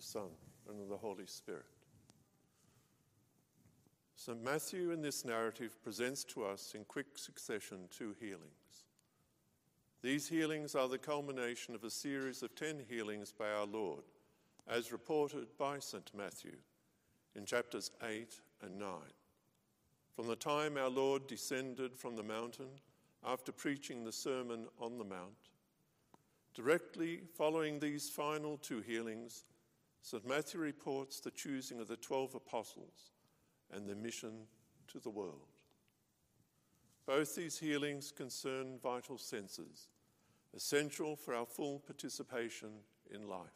the Son, and of the Holy Spirit. St. Matthew in this narrative presents to us in quick succession two healings. These healings are the culmination of a series of ten healings by our Lord, as reported by St. Matthew in chapters 8 and 9. From the time our Lord descended from the mountain after preaching the Sermon on the Mount, directly following these final two healings, St. Matthew reports the choosing of the 12 apostles and their mission to the world. Both these healings concern vital senses, essential for our full participation in life.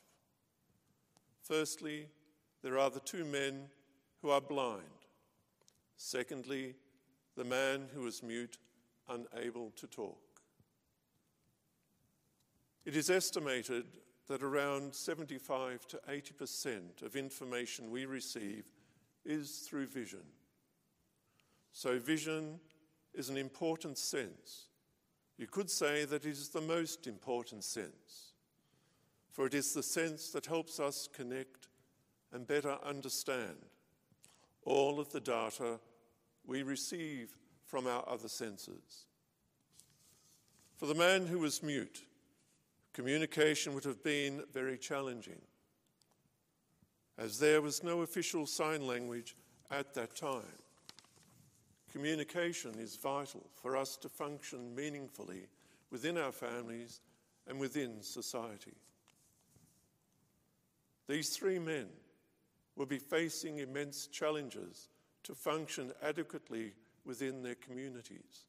Firstly, there are the two men who are blind. Secondly, the man who is mute, unable to talk. It is estimated that around 75 to 80% of information we receive is through vision. So, vision is an important sense. You could say that it is the most important sense, for it is the sense that helps us connect and better understand all of the data we receive from our other senses. For the man who was mute, communication would have been very challenging, as there was no official sign language at that time. Communication is vital for us to function meaningfully within our families and within society. These three men will be facing immense challenges to function adequately within their communities.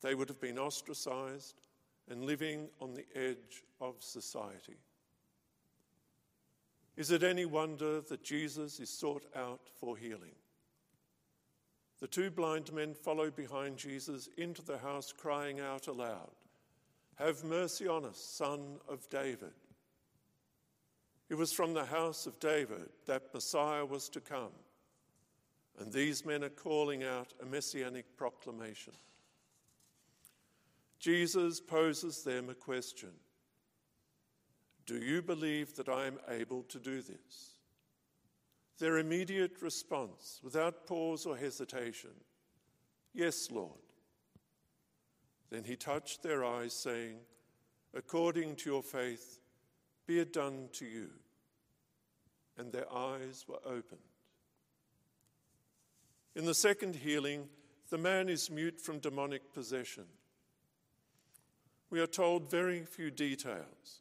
They would have been ostracized and living on the edge of society. Is it any wonder that Jesus is sought out for healing? The two blind men follow behind Jesus into the house, crying out aloud, Have mercy on us, son of David. It was from the house of David that Messiah was to come, and these men are calling out a messianic proclamation. Jesus poses them a question Do you believe that I am able to do this? Their immediate response, without pause or hesitation, Yes, Lord. Then he touched their eyes, saying, According to your faith, be it done to you. And their eyes were opened. In the second healing, the man is mute from demonic possession. We are told very few details.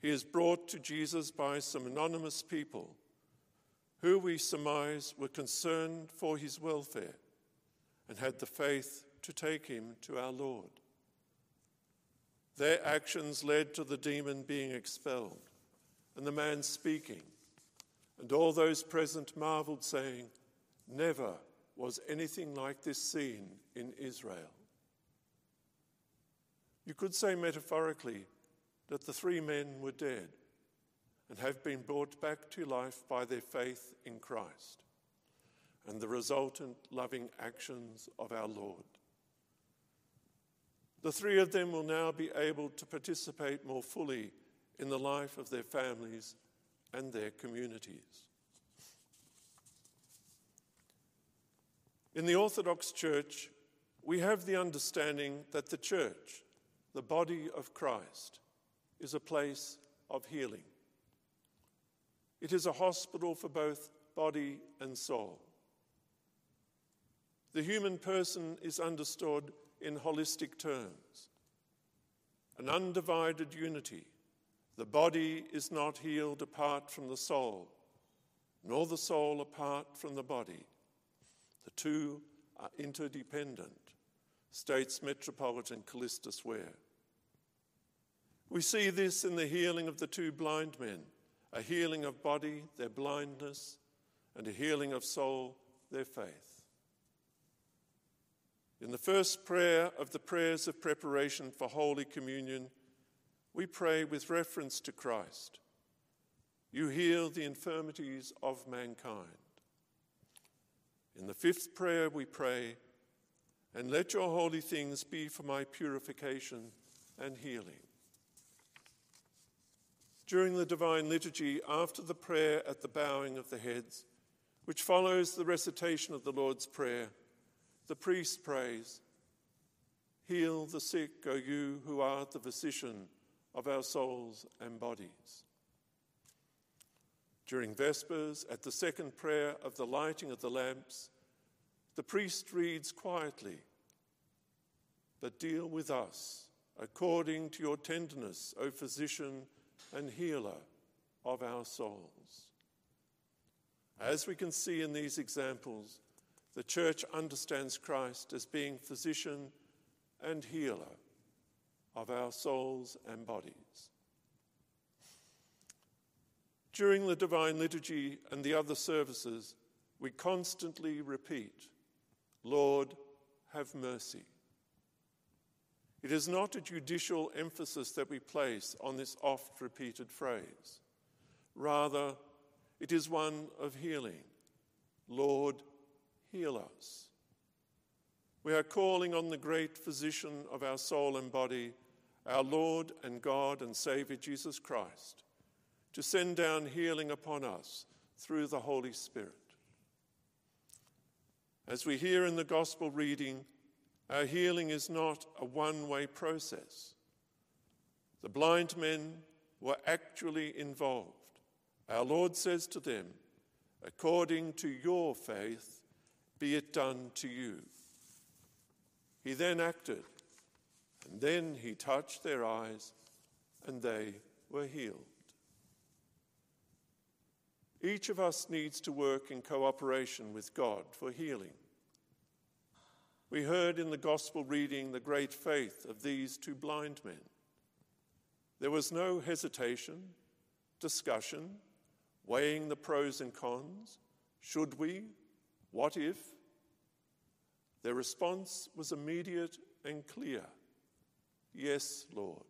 He is brought to Jesus by some anonymous people who we surmise were concerned for his welfare and had the faith to take him to our Lord. Their actions led to the demon being expelled and the man speaking. And all those present marveled, saying, Never was anything like this seen in Israel. You could say metaphorically that the three men were dead and have been brought back to life by their faith in Christ and the resultant loving actions of our Lord. The three of them will now be able to participate more fully in the life of their families and their communities. In the Orthodox Church, we have the understanding that the Church, the body of Christ, is a place of healing. It is a hospital for both body and soul. The human person is understood in holistic terms an undivided unity. The body is not healed apart from the soul, nor the soul apart from the body. The two are interdependent, states Metropolitan Kallistos Ware. We see this in the healing of the two blind men a healing of body, their blindness, and a healing of soul, their faith. In the first prayer of the prayers of preparation for Holy Communion, we pray with reference to Christ. You heal the infirmities of mankind. In the fifth prayer, we pray, and let your holy things be for my purification and healing. During the Divine Liturgy, after the prayer at the bowing of the heads, which follows the recitation of the Lord's Prayer, the priest prays, Heal the sick, O you who are the physician of our souls and bodies. During Vespers, at the second prayer of the lighting of the lamps, the priest reads quietly, But deal with us according to your tenderness, O physician and healer of our souls. As we can see in these examples, the church understands Christ as being physician and healer of our souls and bodies. During the Divine Liturgy and the other services, we constantly repeat, Lord, have mercy. It is not a judicial emphasis that we place on this oft repeated phrase. Rather, it is one of healing. Lord, heal us. We are calling on the great physician of our soul and body, our Lord and God and Saviour Jesus Christ, to send down healing upon us through the Holy Spirit. As we hear in the Gospel reading, our healing is not a one way process. The blind men were actually involved. Our Lord says to them, According to your faith, be it done to you. He then acted, and then he touched their eyes, and they were healed. Each of us needs to work in cooperation with God for healing. We heard in the gospel reading the great faith of these two blind men. There was no hesitation, discussion, weighing the pros and cons. Should we? What if? Their response was immediate and clear Yes, Lord.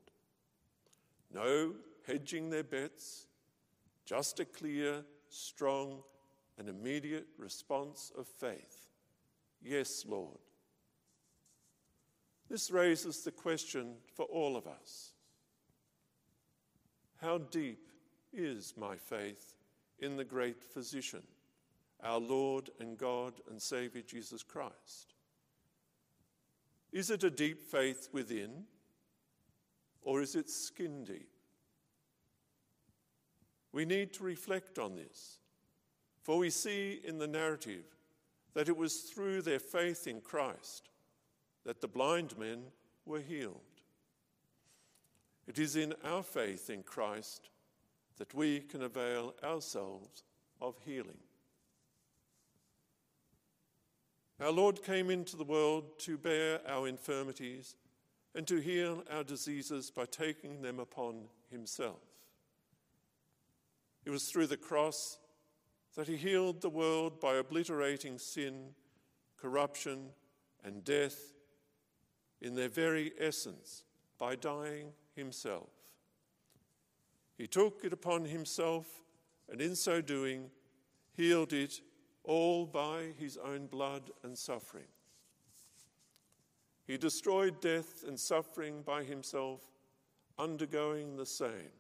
No hedging their bets, just a clear, strong, and immediate response of faith. Yes, Lord. This raises the question for all of us How deep is my faith in the great physician, our Lord and God and Saviour Jesus Christ? Is it a deep faith within, or is it skin deep? We need to reflect on this, for we see in the narrative that it was through their faith in Christ that the blind men were healed. It is in our faith in Christ that we can avail ourselves of healing. Our Lord came into the world to bear our infirmities and to heal our diseases by taking them upon himself. It was through the cross that he healed the world by obliterating sin, corruption, and death in their very essence by dying himself. He took it upon himself and in so doing healed it all by his own blood and suffering. He destroyed death and suffering by himself, undergoing the same.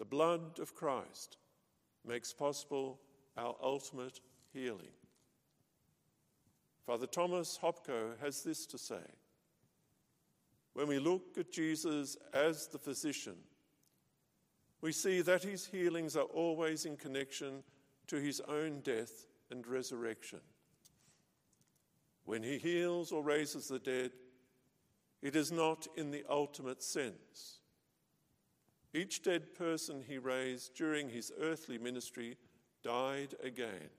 The blood of Christ makes possible our ultimate healing. Father Thomas Hopko has this to say When we look at Jesus as the physician, we see that his healings are always in connection to his own death and resurrection. When he heals or raises the dead, it is not in the ultimate sense. Each dead person he raised during his earthly ministry died again,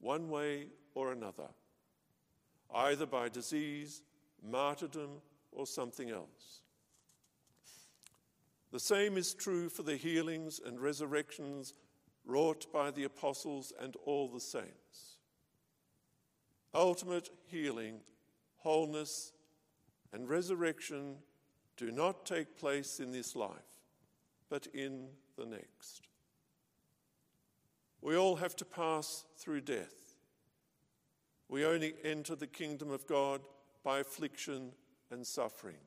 one way or another either by disease, martyrdom, or something else. The same is true for the healings and resurrections wrought by the apostles and all the saints. Ultimate healing, wholeness, and resurrection do not take place in this life, but in the next. We all have to pass through death. We only enter the kingdom of God by affliction and suffering.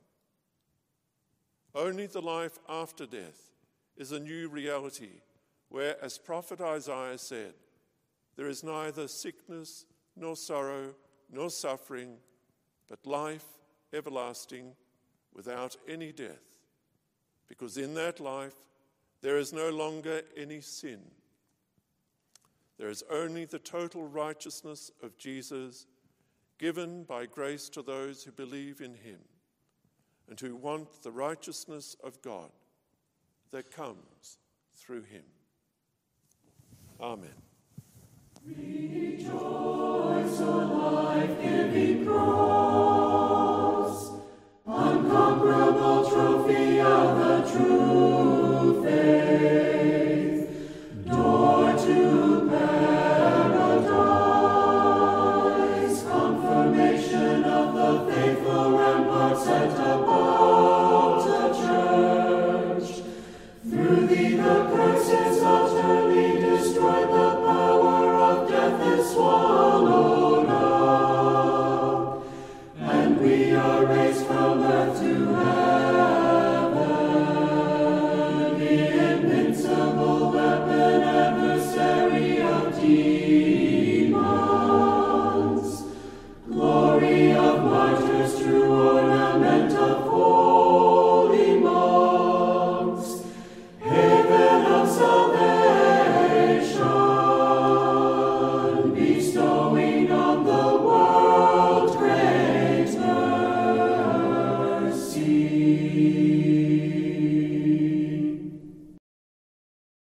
Only the life after death is a new reality where, as prophet Isaiah said, there is neither sickness, nor sorrow, nor suffering, but life everlasting without any death. Because in that life there is no longer any sin. There is only the total righteousness of Jesus given by grace to those who believe in him and who want the righteousness of God that comes through him. Amen. Rejoice, glory of martyrs, true